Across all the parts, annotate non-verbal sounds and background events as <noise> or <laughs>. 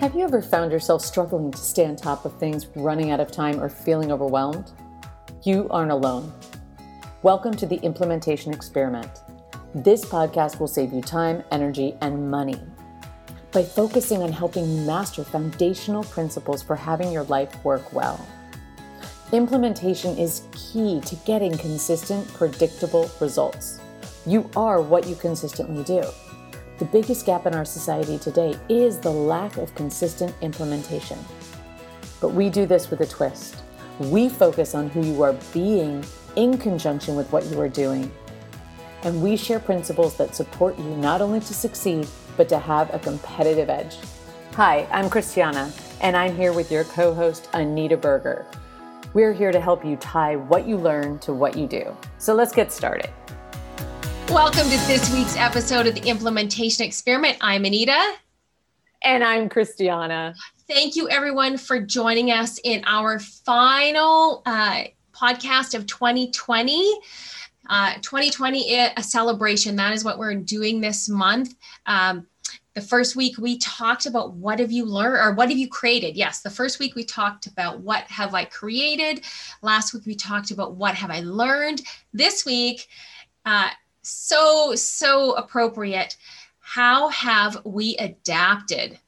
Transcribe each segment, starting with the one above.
Have you ever found yourself struggling to stay on top of things, running out of time, or feeling overwhelmed? You aren't alone. Welcome to the Implementation Experiment. This podcast will save you time, energy, and money by focusing on helping you master foundational principles for having your life work well. Implementation is key to getting consistent, predictable results. You are what you consistently do. The biggest gap in our society today is the lack of consistent implementation. But we do this with a twist. We focus on who you are being in conjunction with what you are doing. And we share principles that support you not only to succeed, but to have a competitive edge. Hi, I'm Christiana, and I'm here with your co host, Anita Berger. We're here to help you tie what you learn to what you do. So let's get started. Welcome to this week's episode of the Implementation Experiment. I'm Anita. And I'm Christiana. Thank you, everyone, for joining us in our final uh, podcast of 2020. Uh, 2020, a celebration. That is what we're doing this month. Um, the first week we talked about what have you learned or what have you created yes the first week we talked about what have i created last week we talked about what have i learned this week uh, so, so appropriate. How have we adapted?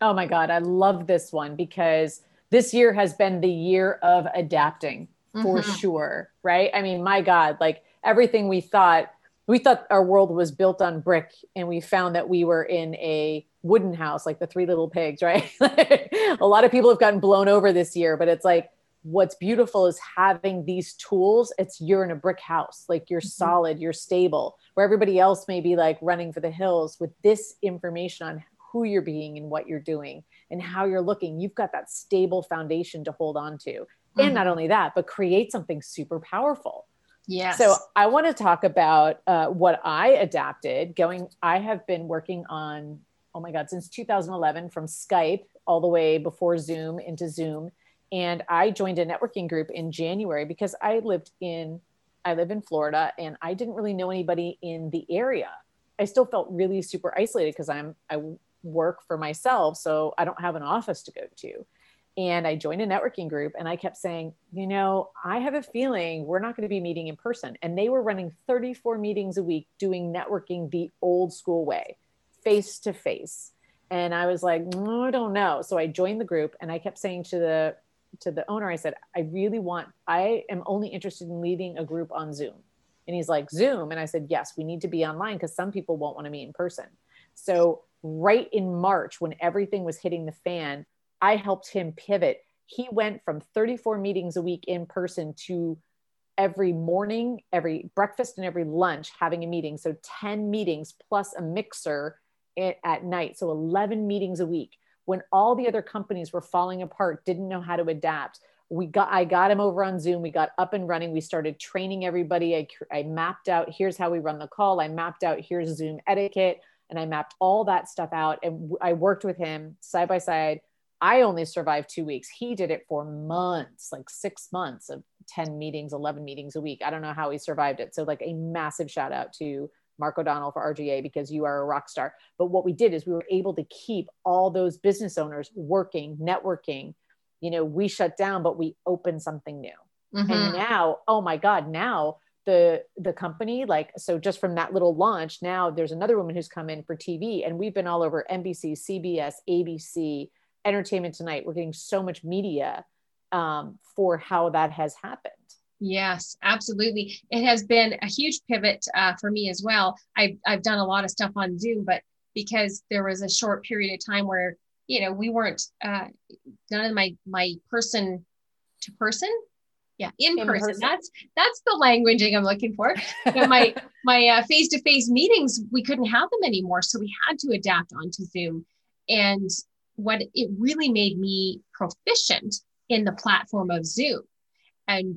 Oh my God, I love this one because this year has been the year of adapting for mm-hmm. sure, right? I mean, my God, like everything we thought, we thought our world was built on brick and we found that we were in a wooden house, like the three little pigs, <laughs> right? a lot of people have gotten blown over this year, but it's like, what's beautiful is having these tools it's you're in a brick house like you're mm-hmm. solid you're stable where everybody else may be like running for the hills with this information on who you're being and what you're doing and how you're looking you've got that stable foundation to hold on to mm-hmm. and not only that but create something super powerful Yes. So I want to talk about uh, what I adapted. Going, I have been working on, oh my God, since 2011 from Skype all the way before Zoom into Zoom and I joined a networking group in January because I lived in I live in Florida and I didn't really know anybody in the area. I still felt really super isolated because I'm I work for myself, so I don't have an office to go to. And I joined a networking group and I kept saying, you know, I have a feeling we're not going to be meeting in person. And they were running 34 meetings a week doing networking the old school way, face to face. And I was like, mm, I don't know. So I joined the group and I kept saying to the to the owner, I said, I really want, I am only interested in leading a group on Zoom. And he's like, Zoom. And I said, yes, we need to be online because some people won't want to meet in person. So, right in March, when everything was hitting the fan, I helped him pivot. He went from 34 meetings a week in person to every morning, every breakfast, and every lunch having a meeting. So, 10 meetings plus a mixer at night. So, 11 meetings a week when all the other companies were falling apart, didn't know how to adapt. We got, I got him over on Zoom. We got up and running. We started training everybody. I, I mapped out here's how we run the call. I mapped out here's Zoom etiquette, and I mapped all that stuff out. And I worked with him side by side. I only survived two weeks. He did it for months, like six months of 10 meetings, 11 meetings a week. I don't know how he survived it. So, like, a massive shout out to Mark O'Donnell for RGA because you are a rock star. But what we did is we were able to keep all those business owners working, networking. You know, we shut down, but we opened something new. Mm-hmm. And now, oh my God, now the the company like so just from that little launch now there's another woman who's come in for tv and we've been all over nbc cbs abc entertainment tonight we're getting so much media um, for how that has happened Yes, absolutely. It has been a huge pivot uh, for me as well. I've, I've done a lot of stuff on Zoom, but because there was a short period of time where, you know, we weren't, uh, none of my, my person to person. Yeah, in, in person. person. That's that's the languaging I'm looking for. My <laughs> my face to face meetings, we couldn't have them anymore, so we had to adapt onto Zoom. And what it really made me proficient in the platform of Zoom. And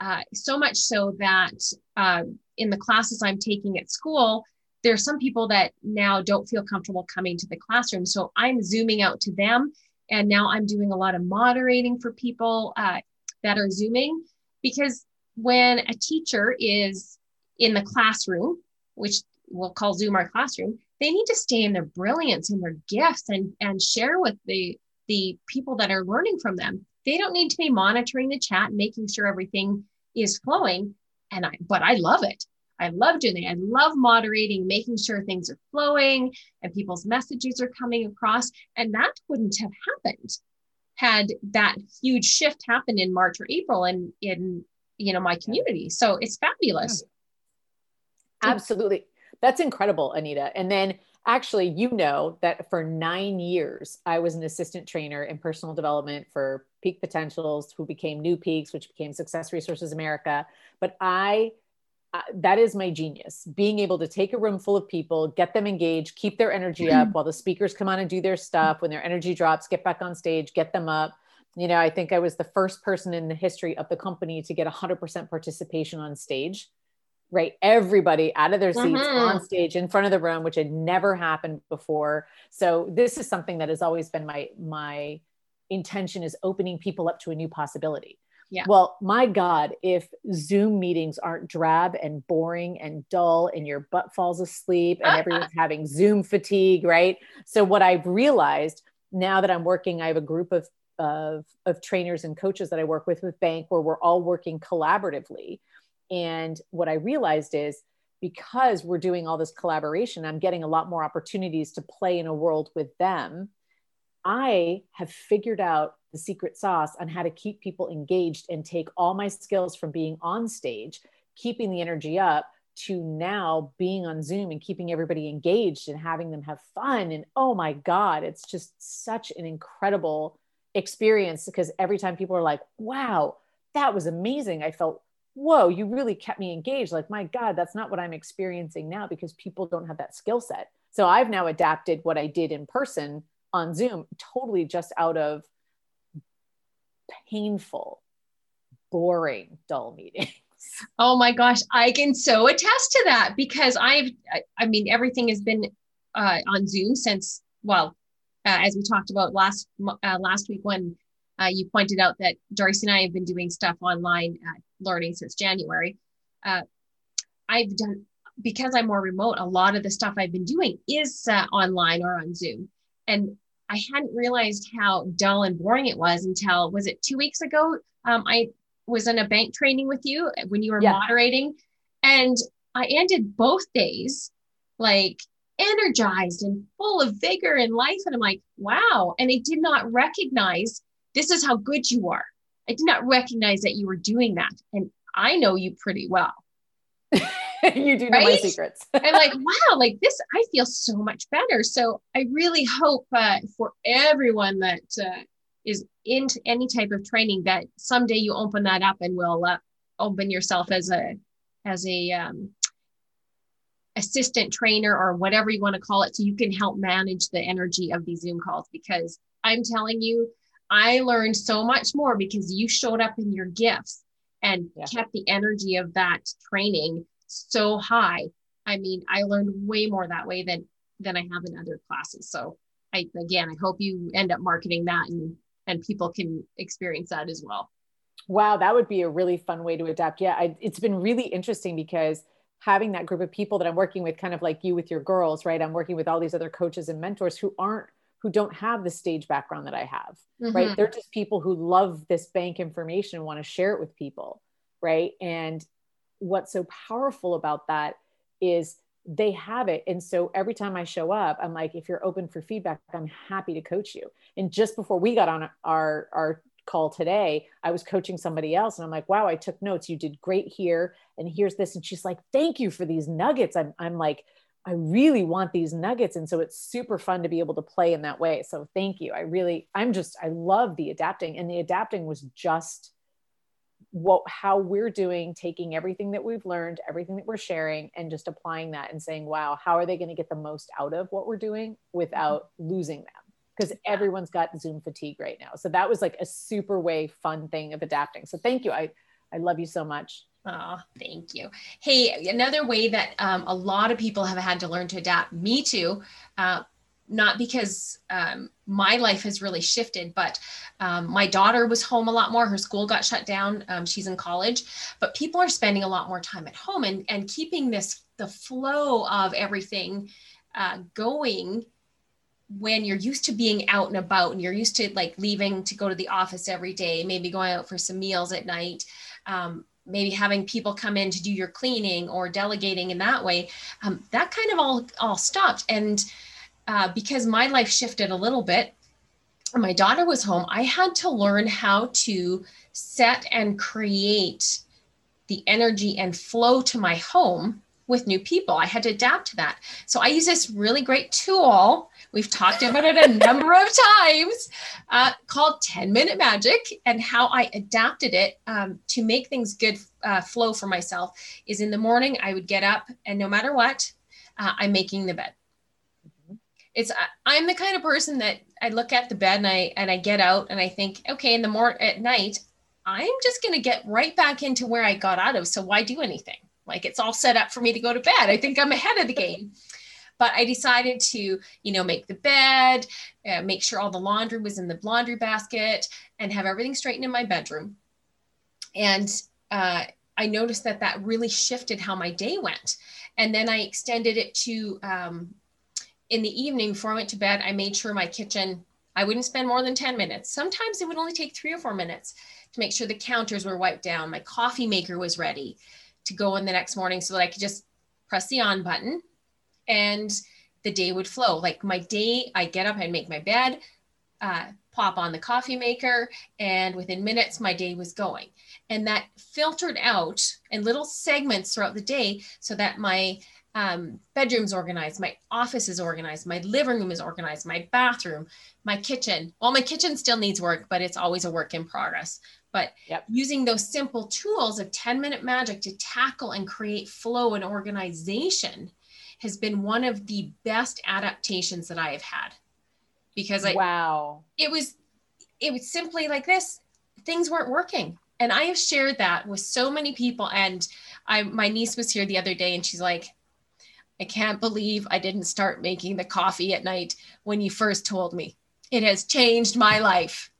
uh, so much so that uh, in the classes I'm taking at school, there are some people that now don't feel comfortable coming to the classroom. So I'm zooming out to them. And now I'm doing a lot of moderating for people uh, that are zooming because when a teacher is in the classroom, which we'll call Zoom our classroom, they need to stay in their brilliance and their gifts and and share with the the people that are learning from them they don't need to be monitoring the chat and making sure everything is flowing. And i but i love it. I love doing it. I love moderating making sure things are flowing and people's messages are coming across. And that wouldn't have happened had that huge shift happened in march or april and in you know my community. So it's fabulous. Absolutely. That's incredible, Anita. And then actually, you know that for nine years, I was an assistant trainer in personal development for Peak Potentials, who became New Peaks, which became Success Resources America. But I, uh, that is my genius being able to take a room full of people, get them engaged, keep their energy up <clears throat> while the speakers come on and do their stuff. When their energy drops, get back on stage, get them up. You know, I think I was the first person in the history of the company to get 100% participation on stage right everybody out of their seats mm-hmm. on stage in front of the room which had never happened before so this is something that has always been my my intention is opening people up to a new possibility yeah. Well, my God, if Zoom meetings aren't drab and boring and dull and your butt falls asleep and <laughs> everyone's having Zoom fatigue, right? So, what I've realized now that I'm working, I have a group of, of, of trainers and coaches that I work with with Bank where we're all working collaboratively. And what I realized is because we're doing all this collaboration, I'm getting a lot more opportunities to play in a world with them. I have figured out the secret sauce on how to keep people engaged and take all my skills from being on stage, keeping the energy up, to now being on Zoom and keeping everybody engaged and having them have fun. And oh my God, it's just such an incredible experience because every time people are like, wow, that was amazing. I felt whoa, you really kept me engaged. Like, my God, that's not what I'm experiencing now because people don't have that skill set. So I've now adapted what I did in person on Zoom totally just out of painful, boring, dull meetings. <laughs> Oh my gosh, I can so attest to that because I've, I mean, everything has been uh, on Zoom since, well, uh, as we talked about last uh, last week when uh, you pointed out that Darcy and I have been doing stuff online learning since January. Uh, I've done because I'm more remote. A lot of the stuff I've been doing is uh, online or on Zoom, and I hadn't realized how dull and boring it was until was it two weeks ago? Um, I was in a bank training with you when you were yeah. moderating, and I ended both days like energized and full of vigor and life. And I'm like, wow. And I did not recognize this is how good you are. I did not recognize that you were doing that. And I know you pretty well. <laughs> <laughs> you do know right? my secrets. <laughs> I'm like, wow, like this, I feel so much better. So I really hope uh, for everyone that uh, is into any type of training that someday you open that up and will uh, open yourself as a as a um, assistant trainer or whatever you want to call it, so you can help manage the energy of these Zoom calls. Because I'm telling you, I learned so much more because you showed up in your gifts and yeah. kept the energy of that training so high. I mean, I learned way more that way than than I have in other classes. So I again, I hope you end up marketing that and and people can experience that as well. Wow, that would be a really fun way to adapt. Yeah, I, it's been really interesting because having that group of people that I'm working with, kind of like you with your girls, right? I'm working with all these other coaches and mentors who aren't who don't have the stage background that I have, mm-hmm. right? They're just people who love this bank information and want to share it with people, right? And what's so powerful about that is they have it. And so every time I show up, I'm like, if you're open for feedback, I'm happy to coach you. And just before we got on our, our call today, I was coaching somebody else and I'm like, wow, I took notes. You did great here. And here's this. And she's like, thank you for these nuggets. I'm, I'm like, I really want these nuggets. And so it's super fun to be able to play in that way. So thank you. I really, I'm just, I love the adapting. And the adapting was just what how we're doing, taking everything that we've learned, everything that we're sharing, and just applying that and saying, wow, how are they going to get the most out of what we're doing without losing them? Because everyone's got Zoom fatigue right now. So that was like a super way fun thing of adapting. So thank you. I I love you so much. Oh, thank you. Hey, another way that um, a lot of people have had to learn to adapt, me too, uh, not because um, my life has really shifted, but um, my daughter was home a lot more. Her school got shut down. Um, she's in college, but people are spending a lot more time at home and, and keeping this, the flow of everything uh, going when you're used to being out and about and you're used to like leaving to go to the office every day, maybe going out for some meals at night, um, maybe having people come in to do your cleaning or delegating in that way, um, that kind of all all stopped. And uh, because my life shifted a little bit, my daughter was home, I had to learn how to set and create the energy and flow to my home with new people. I had to adapt to that. So I use this really great tool. We've talked about it a <laughs> number of times uh, called 10 Minute Magic. And how I adapted it um, to make things good uh, flow for myself is in the morning, I would get up and no matter what, uh, I'm making the bed. It's I'm the kind of person that I look at the bed and I and I get out and I think, okay, in the morning at night, I'm just to get right back into where I got out of. So why do anything? Like it's all set up for me to go to bed. I think I'm ahead of the game. But I decided to, you know, make the bed, uh, make sure all the laundry was in the laundry basket, and have everything straightened in my bedroom. And uh, I noticed that that really shifted how my day went. And then I extended it to um, in the evening before I went to bed. I made sure my kitchen. I wouldn't spend more than 10 minutes. Sometimes it would only take three or four minutes to make sure the counters were wiped down. My coffee maker was ready to go in the next morning so that I could just press the on button and the day would flow. Like my day, I get up, I'd make my bed, uh, pop on the coffee maker, and within minutes, my day was going. And that filtered out in little segments throughout the day so that my um, bedroom's organized, my office is organized, my living room is organized, my bathroom, my kitchen. Well, my kitchen still needs work, but it's always a work in progress. But yep. using those simple tools of 10 minute magic to tackle and create flow and organization has been one of the best adaptations that I have had. Because I wow, it was it was simply like this. Things weren't working. And I have shared that with so many people. And I my niece was here the other day and she's like, I can't believe I didn't start making the coffee at night when you first told me. It has changed my life.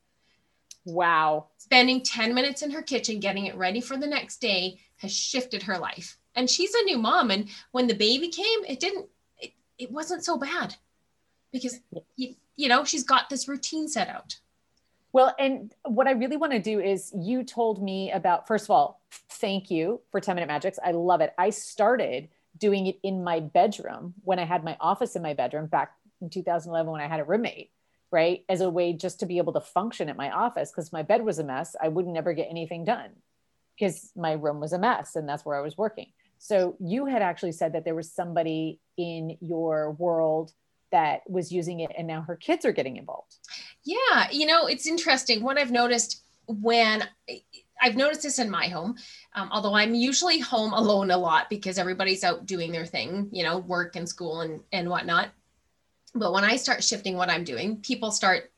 Wow. Spending 10 minutes in her kitchen getting it ready for the next day has shifted her life. And she's a new mom. And when the baby came, it didn't, it, it wasn't so bad because, you, you know, she's got this routine set out. Well, and what I really want to do is you told me about, first of all, thank you for 10 Minute Magics. I love it. I started doing it in my bedroom when I had my office in my bedroom back in 2011 when I had a roommate right? As a way just to be able to function at my office because my bed was a mess i would not never get anything done because my room was a mess and that's where i was working. So you had actually said that there was somebody in your world that was using it and now her kids are getting involved. Yeah you know it's interesting. What i've noticed when I've noticed this in my home, um, although I'm usually home alone a lot because everybody's out doing their thing, you know, work and school and, and whatnot. But when I start shifting what I'm doing, people start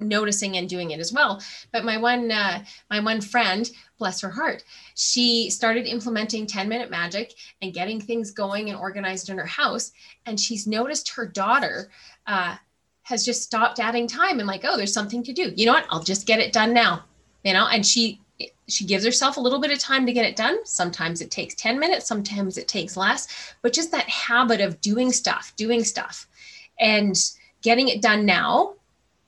noticing and doing it as well. But my one uh, my one friend, bless her heart, she started implementing 10 minute magic and getting things going and organized in her house. And she's noticed her daughter uh, has just stopped adding time and like, oh, there's something to do. You know what? I'll just get it done now. You know, and she she gives herself a little bit of time to get it done. Sometimes it takes 10 minutes, sometimes it takes less, but just that habit of doing stuff, doing stuff and getting it done now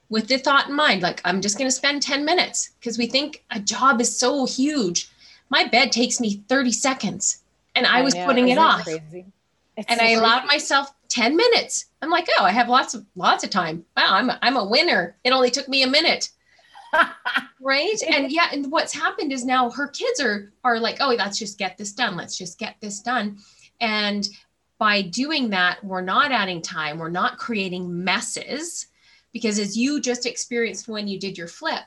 with the thought in mind like i'm just going to spend 10 minutes because we think a job is so huge. My bed takes me 30 seconds and i, I was know. putting it off. and so i allowed myself 10 minutes. I'm like oh i have lots of lots of time. Wow i'm a, I'm a winner. It only took me a minute right and yeah and what's happened is now her kids are are like oh let's just get this done let's just get this done and by doing that, we're not adding time, we're not creating messes. Because as you just experienced when you did your flip,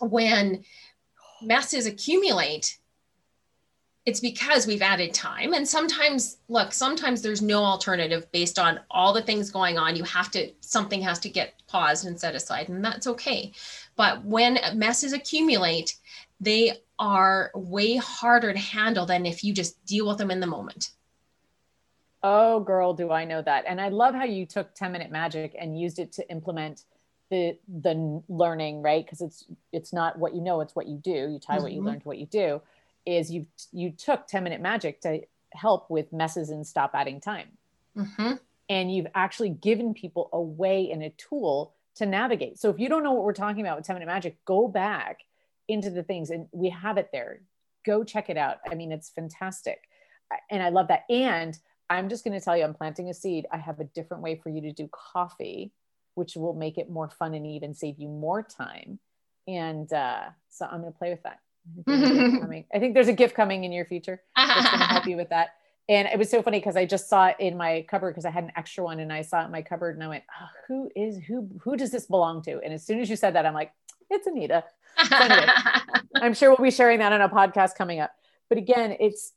when messes accumulate, it's because we've added time. And sometimes, look, sometimes there's no alternative based on all the things going on. You have to, something has to get paused and set aside, and that's okay. But when messes accumulate, they are way harder to handle than if you just deal with them in the moment. Oh, girl, do I know that. And I love how you took 10 minute magic and used it to implement the the learning, right? Because it's it's not what you know, it's what you do. You tie mm-hmm. what you mm-hmm. learn to what you do. Is you you took 10 minute magic to help with messes and stop adding time. Mm-hmm. and you've actually given people a way and a tool to navigate. So if you don't know what we're talking about with 10 minute magic, go back into the things and we have it there. Go check it out. I mean, it's fantastic. And I love that. And I'm just going to tell you, I'm planting a seed. I have a different way for you to do coffee, which will make it more fun and even save you more time. And uh, so I'm going to play with that. I think there's a gift coming in your future that's going to help <laughs> you with that and it was so funny because I just saw it in my cupboard because I had an extra one and I saw it in my cupboard and I went, oh, who is who who does this belong to? And as soon as you said that, I'm like, it's Anita. So anyway, <laughs> I'm sure we'll be sharing that on a podcast coming up. But again, it's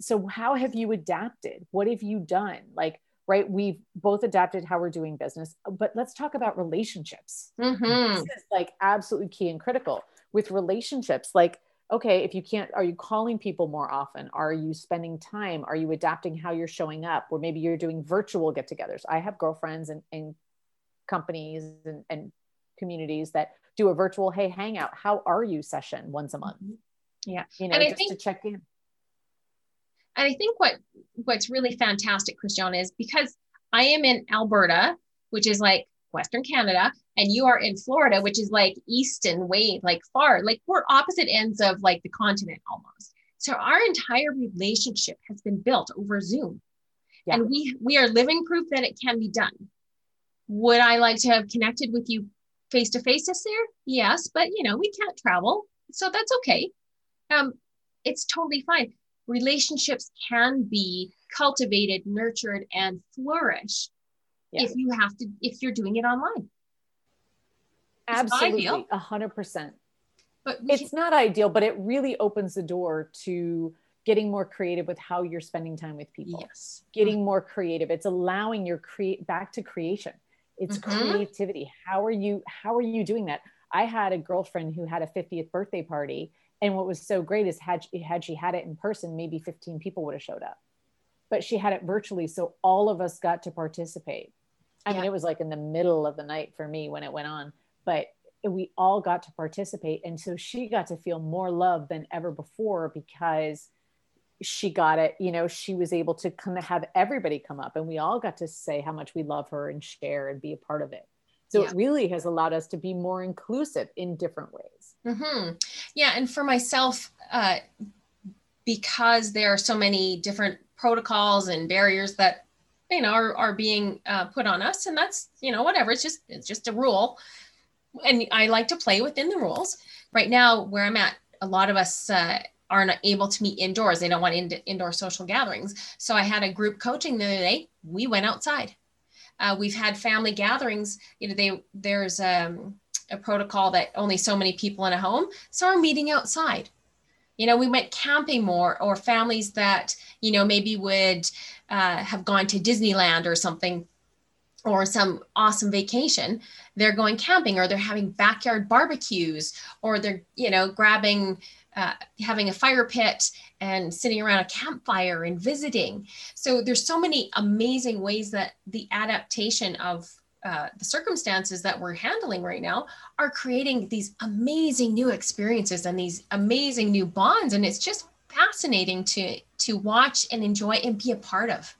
so how have you adapted? What have you done? Like, right, we've both adapted how we're doing business, but let's talk about relationships. Mm-hmm. This is like absolutely key and critical with relationships. Like okay, if you can't, are you calling people more often? Are you spending time? Are you adapting how you're showing up? Or maybe you're doing virtual get togethers. I have girlfriends and, and companies and, and communities that do a virtual, hey, hangout, how are you session once a month? Mm-hmm. Yeah. You know, and just think, to check in. And I think what what's really fantastic, Christiana, is because I am in Alberta, which is like Western Canada, and you are in Florida, which is like east and way like far, like we're opposite ends of like the continent almost. So our entire relationship has been built over Zoom. Yeah. And we we are living proof that it can be done. Would I like to have connected with you face to face this year? Yes, but you know, we can't travel. So that's okay. Um, it's totally fine. Relationships can be cultivated, nurtured, and flourish yeah. if you have to if you're doing it online. Absolutely a hundred percent. But it's not ideal but it really opens the door to getting more creative with how you're spending time with people. Yes. Getting more creative. It's allowing your create back to creation. It's mm-hmm. creativity. How are you how are you doing that? I had a girlfriend who had a 50th birthday party and what was so great is had she, had she had it in person maybe 15 people would have showed up. But she had it virtually so all of us got to participate I yeah. mean, it was like in the middle of the night for me when it went on, but we all got to participate. And so she got to feel more love than ever before because she got it, you know, she was able to come have everybody come up and we all got to say how much we love her and share and be a part of it. So yeah. it really has allowed us to be more inclusive in different ways. Mm-hmm. Yeah. And for myself, uh, because there are so many different protocols and barriers that you know are, are being uh, put on us and that's you know whatever it's just it's just a rule. And i like to play within the rules. Right now where i'm at a lot of us uh, aren't able to meet indoors. They don't want in- indoor social gatherings. So i had a group coaching the other day. We went outside. Uh, we've had family gatherings. You know they there's um, a protocol that only so many people in a home so we're meeting outside. You know we went camping more or families that you know maybe would uh, have gone to disneyland or something or some awesome vacation they're going camping or they're having backyard barbecues or they're you know grabbing uh, having a fire pit and sitting around a campfire and visiting. So there's so many amazing ways that the adaptation of uh, the circumstances that we're handling right now are creating these amazing new experiences and these amazing new bonds. And it's just fascinating to to watch and enjoy and be a part of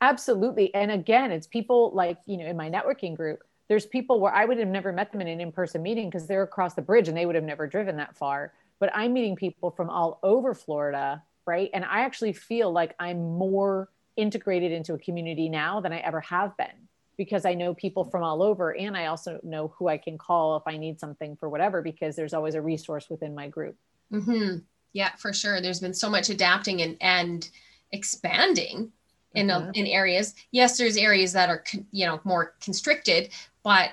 absolutely and again it's people like you know in my networking group there's people where i would have never met them in an in-person meeting because they're across the bridge and they would have never driven that far but i'm meeting people from all over florida right and i actually feel like i'm more integrated into a community now than i ever have been because I know people from all over and I also know who I can call if I need something for whatever because there's always a resource within my group. Mm-hmm. Yeah, for sure. There's been so much adapting and and expanding in mm-hmm. in areas. Yes, there's areas that are you know more constricted, but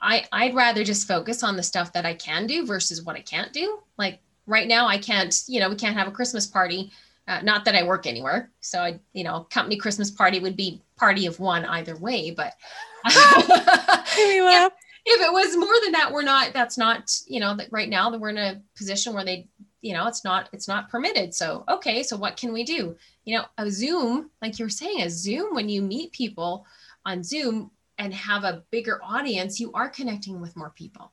I I'd rather just focus on the stuff that I can do versus what I can't do. Like right now, I can't you know we can't have a Christmas party uh, not that I work anywhere, so I, you know, company Christmas party would be party of one either way. But <laughs> <laughs> if, if it was more than that, we're not. That's not, you know, that right now that we're in a position where they, you know, it's not, it's not permitted. So okay, so what can we do? You know, a Zoom, like you were saying, a Zoom when you meet people on Zoom and have a bigger audience, you are connecting with more people.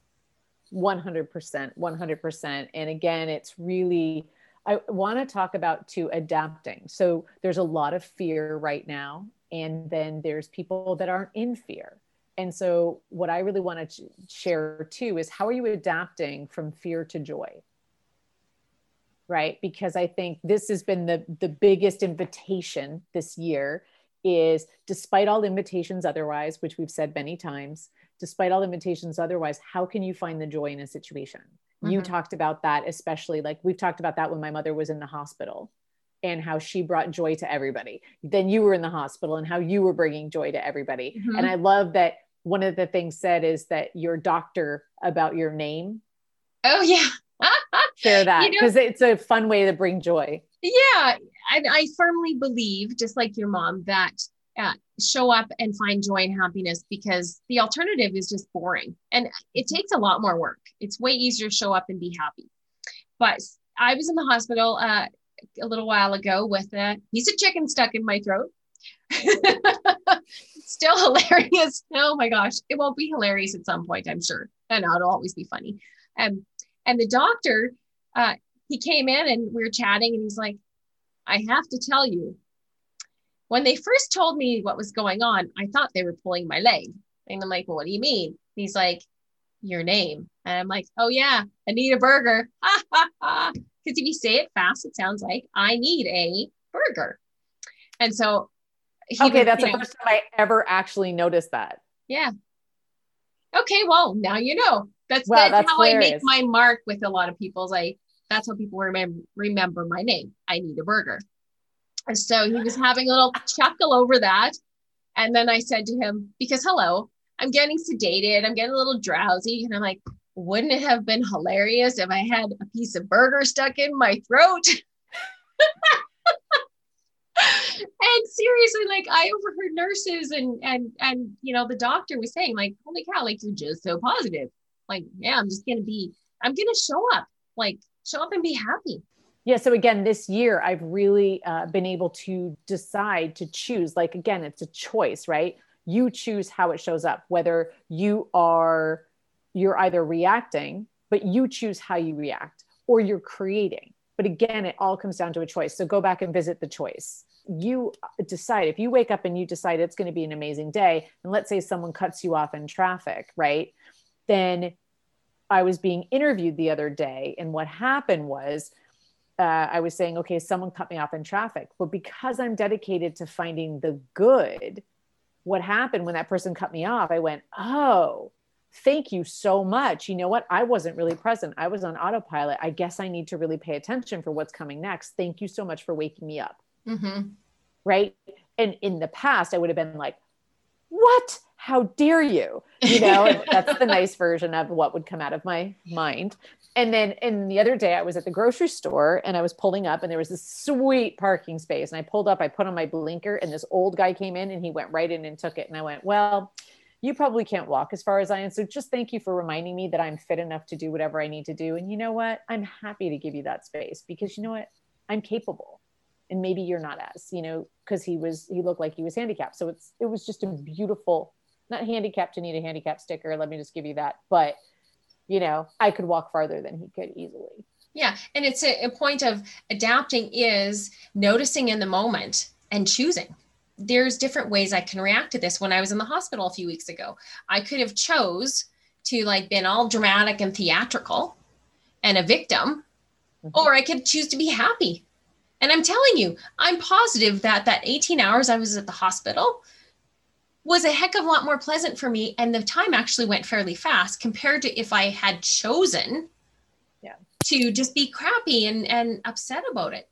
100%, 100%. And again, it's really I want to talk about to adapting. So there's a lot of fear right now. and then there's people that aren't in fear and so what i really want to share too is how are you adapting from fear to joy right? Because i think this has been the the biggest invitation this year is despite all invitations otherwise which we've said many times despite all invitations otherwise how can you find the joy in a situation? Mm-hmm. you talked about that especially like we've talked about that when my mother was in the hospital and how she brought joy to everybody. Then you were in the hospital and how you were bringing joy to everybody. Mm-hmm. and i love that one of the things said is that your doctor about your name oh yeah <laughs> share that because you know, it's a fun way to bring joy. Yeah, And I firmly believe, just like your mom, that uh, show up and find joy and happiness because the alternative is just boring and it takes a lot more work. It's way easier to show up and be happy. But I was in the hospital uh, a little while ago with a piece of chicken stuck in my throat. <laughs> Still hilarious. Oh my gosh, it won't be hilarious at some point, I'm sure. And it'll always be funny. Um, and the doctor uh, he came in and we were chatting and he's like, I have to tell you, when they first told me what was going on, I thought they were pulling my leg. And I'm like, well, what do you mean? And he's like, your name. And I'm like, oh yeah, Anita Burger. Because <laughs> if you say it fast, it sounds like I need a burger. And so Okay, was, that's the know, first time I ever actually noticed that. Yeah. Okay, well, now you know. That's, wow, that's, that's how hilarious. I make my mark with a lot of people. Like that's how people remember remember my name. I need a burger. And so he was having a little chuckle over that. And then I said to him, because hello, I'm getting sedated, I'm getting a little drowsy. And I'm like, wouldn't it have been hilarious if I had a piece of burger stuck in my throat? <laughs> and seriously, like I overheard nurses and and and you know the doctor was saying, like, holy cow, like you're just so positive like yeah i'm just gonna be i'm gonna show up like show up and be happy. Yeah so again this year i've really uh, been able to decide to choose like again it's a choice right? You choose how it shows up whether you are you're either reacting but you choose how you react or you're creating. But again it all comes down to a choice so go back and visit the choice. You decide if you wake up and you decide it's going to be an amazing day and let's say someone cuts you off in traffic right then I was being interviewed the other day, and what happened was uh, I was saying, okay, someone cut me off in traffic. But because I'm dedicated to finding the good, what happened when that person cut me off? I went, oh, thank you so much. You know what? I wasn't really present. I was on autopilot. I guess I need to really pay attention for what's coming next. Thank you so much for waking me up. Mm-hmm. Right. And in the past, I would have been like, what? How dare you? You know <laughs> that's the nice version of what would come out of my mind. And then and the other day i was at the grocery store and i was pulling up and there was this sweet parking space. And i pulled up i put on my blinker and this old guy came in and he went right in and took it. And i went well you probably can't walk as far as i am. So just thank you for reminding me that i'm fit enough to do whatever i need to do. And you know what? I'm happy to give you that space because you know what? I'm capable. And maybe you're not as you know because he was he looked like he was handicapped. So it's it was just a beautiful not handicapped to need a handicap sticker. Let me just give you that. But, you know, I could walk farther than he could easily. Yeah. And it's a, a point of adapting is noticing in the moment and choosing there's different ways I can react to this. When I was in the hospital a few weeks ago, I could have chose to like been all dramatic and theatrical and a victim, mm-hmm. or I could choose to be happy. And I'm telling you, I'm positive that that 18 hours I was at the hospital was a heck of a lot more pleasant for me and the time actually went fairly fast compared to if i had chosen yeah. to just be crappy and, and upset about it.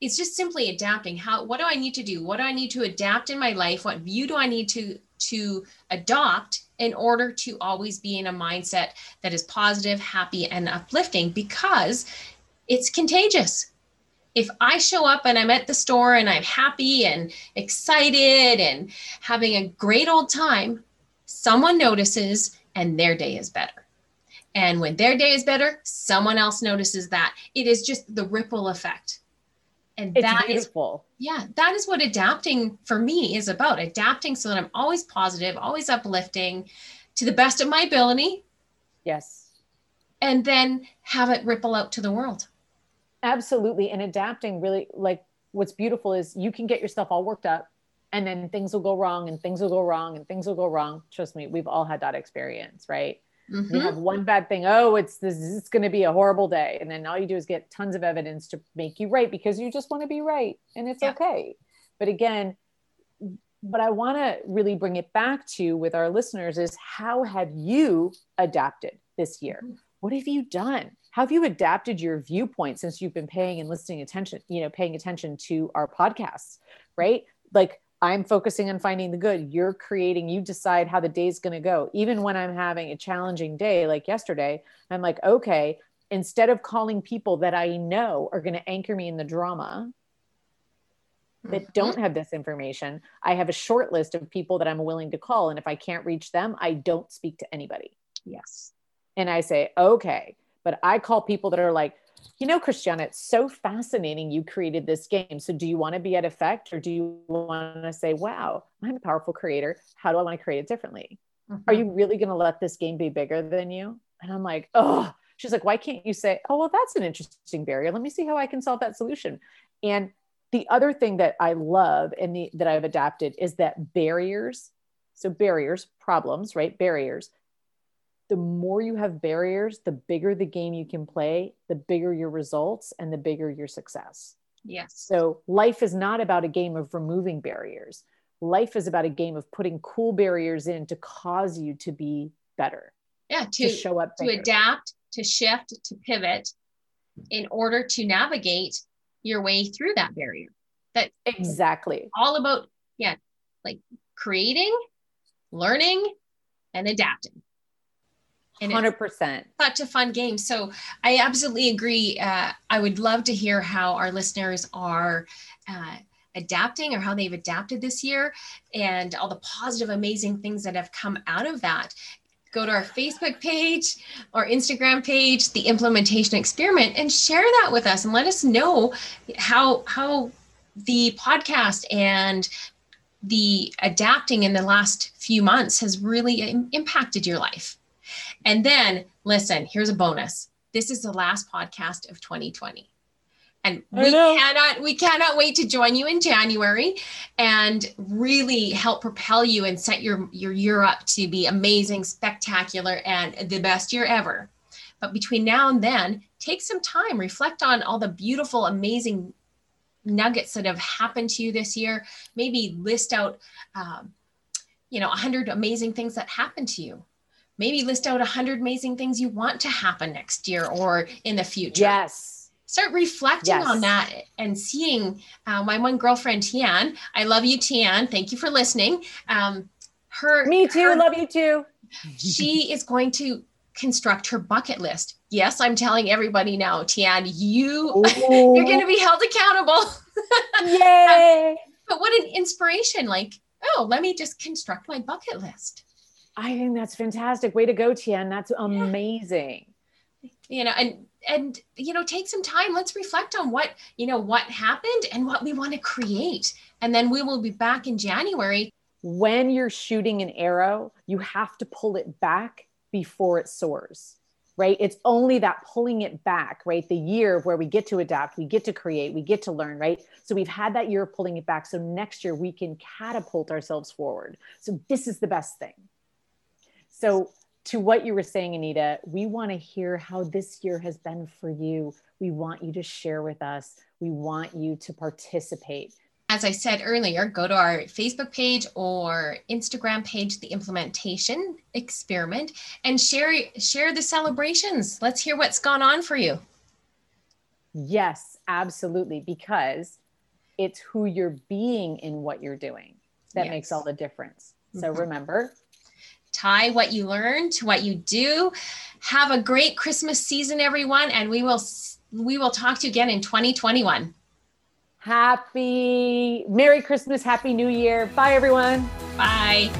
It's just simply adapting. How what do i need to do? What do i need to adapt in my life? What view do i need to to adopt in order to always be in a mindset that is positive happy and uplifting? Because it's contagious if I show up and I'm at the store and I'm happy and excited and having a great old time, someone notices and their day is better. And when their day is better, someone else notices that. It is just the ripple effect. And it's that beautiful. Is, yeah, that is what adapting for me is about. Adapting so that I'm always positive, always uplifting to the best of my ability. Yes. And then have it ripple out to the world. Absolutely. And adapting really like what's beautiful is you can get yourself all worked up and then things will go wrong and things will go wrong and things will go wrong. Trust me, we've all had that experience, right? Mm-hmm. You have one bad thing. Oh, it's this is going to be a horrible day. And then all you do is get tons of evidence to make you right because you just want to be right and it's yeah. okay. But again, what I want to really bring it back to with our listeners is how have you adapted this year? Mm-hmm. What have you done? How have you adapted your viewpoint since you've been paying and listening attention, you know, paying attention to our podcasts, right? Like I'm focusing on finding the good. You're creating, you decide how the day's going to go. Even when I'm having a challenging day like yesterday, I'm like, okay, instead of calling people that I know are going to anchor me in the drama that mm-hmm. don't have this information, I have a short list of people that I'm willing to call. And if I can't reach them, I don't speak to anybody. Yes. And I say, okay. But I call people that are like, you know, Christiana, it's so fascinating you created this game. So do you want to be at effect or do you want to say, wow, I'm a powerful creator. How do I want to create it differently? Mm-hmm. Are you really going to let this game be bigger than you? And I'm like, oh, she's like, why can't you say, oh, well, that's an interesting barrier. Let me see how I can solve that solution. And the other thing that I love and the, that I've adapted is that barriers, so barriers, problems, right? Barriers the more you have barriers, the bigger the game you can play, the bigger your results and the bigger your success. Yes. So life is not about a game of removing barriers. Life is about a game of putting cool barriers in to cause you to be better. Yeah, to, to show up, to adapt, to shift, to pivot in order to navigate your way through that barrier. That exactly all about, yeah, like creating, learning, and adapting. And 100%. Such a fun game. So I absolutely agree. Uh, I would love to hear how our listeners are uh, adapting or how they've adapted this year and all the positive, amazing things that have come out of that. Go to our Facebook page or Instagram page, the implementation experiment, and share that with us and let us know how how the podcast and the adapting in the last few months has really impacted your life. And then listen, here's a bonus. This is the last podcast of 2020. And we cannot we cannot wait to join you in January and really help propel you and set your your year up to be amazing, spectacular and the best year ever. But between now and then, take some time, reflect on all the beautiful, amazing nuggets that have happened to you this year. Maybe list out, um, you know, a hundred amazing things that happened to you maybe list out 100 amazing things you want to happen next year or in the future. Yes. Start reflecting yes. on that and seeing uh, my one girlfriend, Tian. I love you, Tian. Thank you for listening. Um, her, Me too. Her, love you too. <laughs> she is going to construct her bucket list. Yes, I'm telling everybody now, Tian, you <laughs> you're going to be held accountable. <laughs> Yay! but what an inspiration! Like, oh, let me just construct my bucket list. I think that's fantastic. Way to go, Tian. That's amazing. You know, and and you know, take some time. Let's reflect on what you know what happened and what we want to create, and then we will be back in January. When you're shooting an arrow, you have to pull it back before it soars. Right? It's only that pulling it back, right? The year where we get to adapt, we get to create, we get to learn, right? So we've had that year of pulling it back. So next year we can catapult ourselves forward. So this is the best thing so, to what you were saying, Anita, we want to hear how this year has been for you. We want you to share with us. We want you to participate. As I said earlier, go to our Facebook page or Instagram page, the implementation experiment, and share share the celebrations. Let's hear what's gone on for you. Yes, absolutely, because it's who you're being in what you're doing that yes. makes all the difference. So mm-hmm. remember, tie what you learn to what you do. Have a great Christmas season, everyone, and we will we will talk to you again in 2021. Happy Merry Christmas, Happy New Year. Bye, everyone. Bye.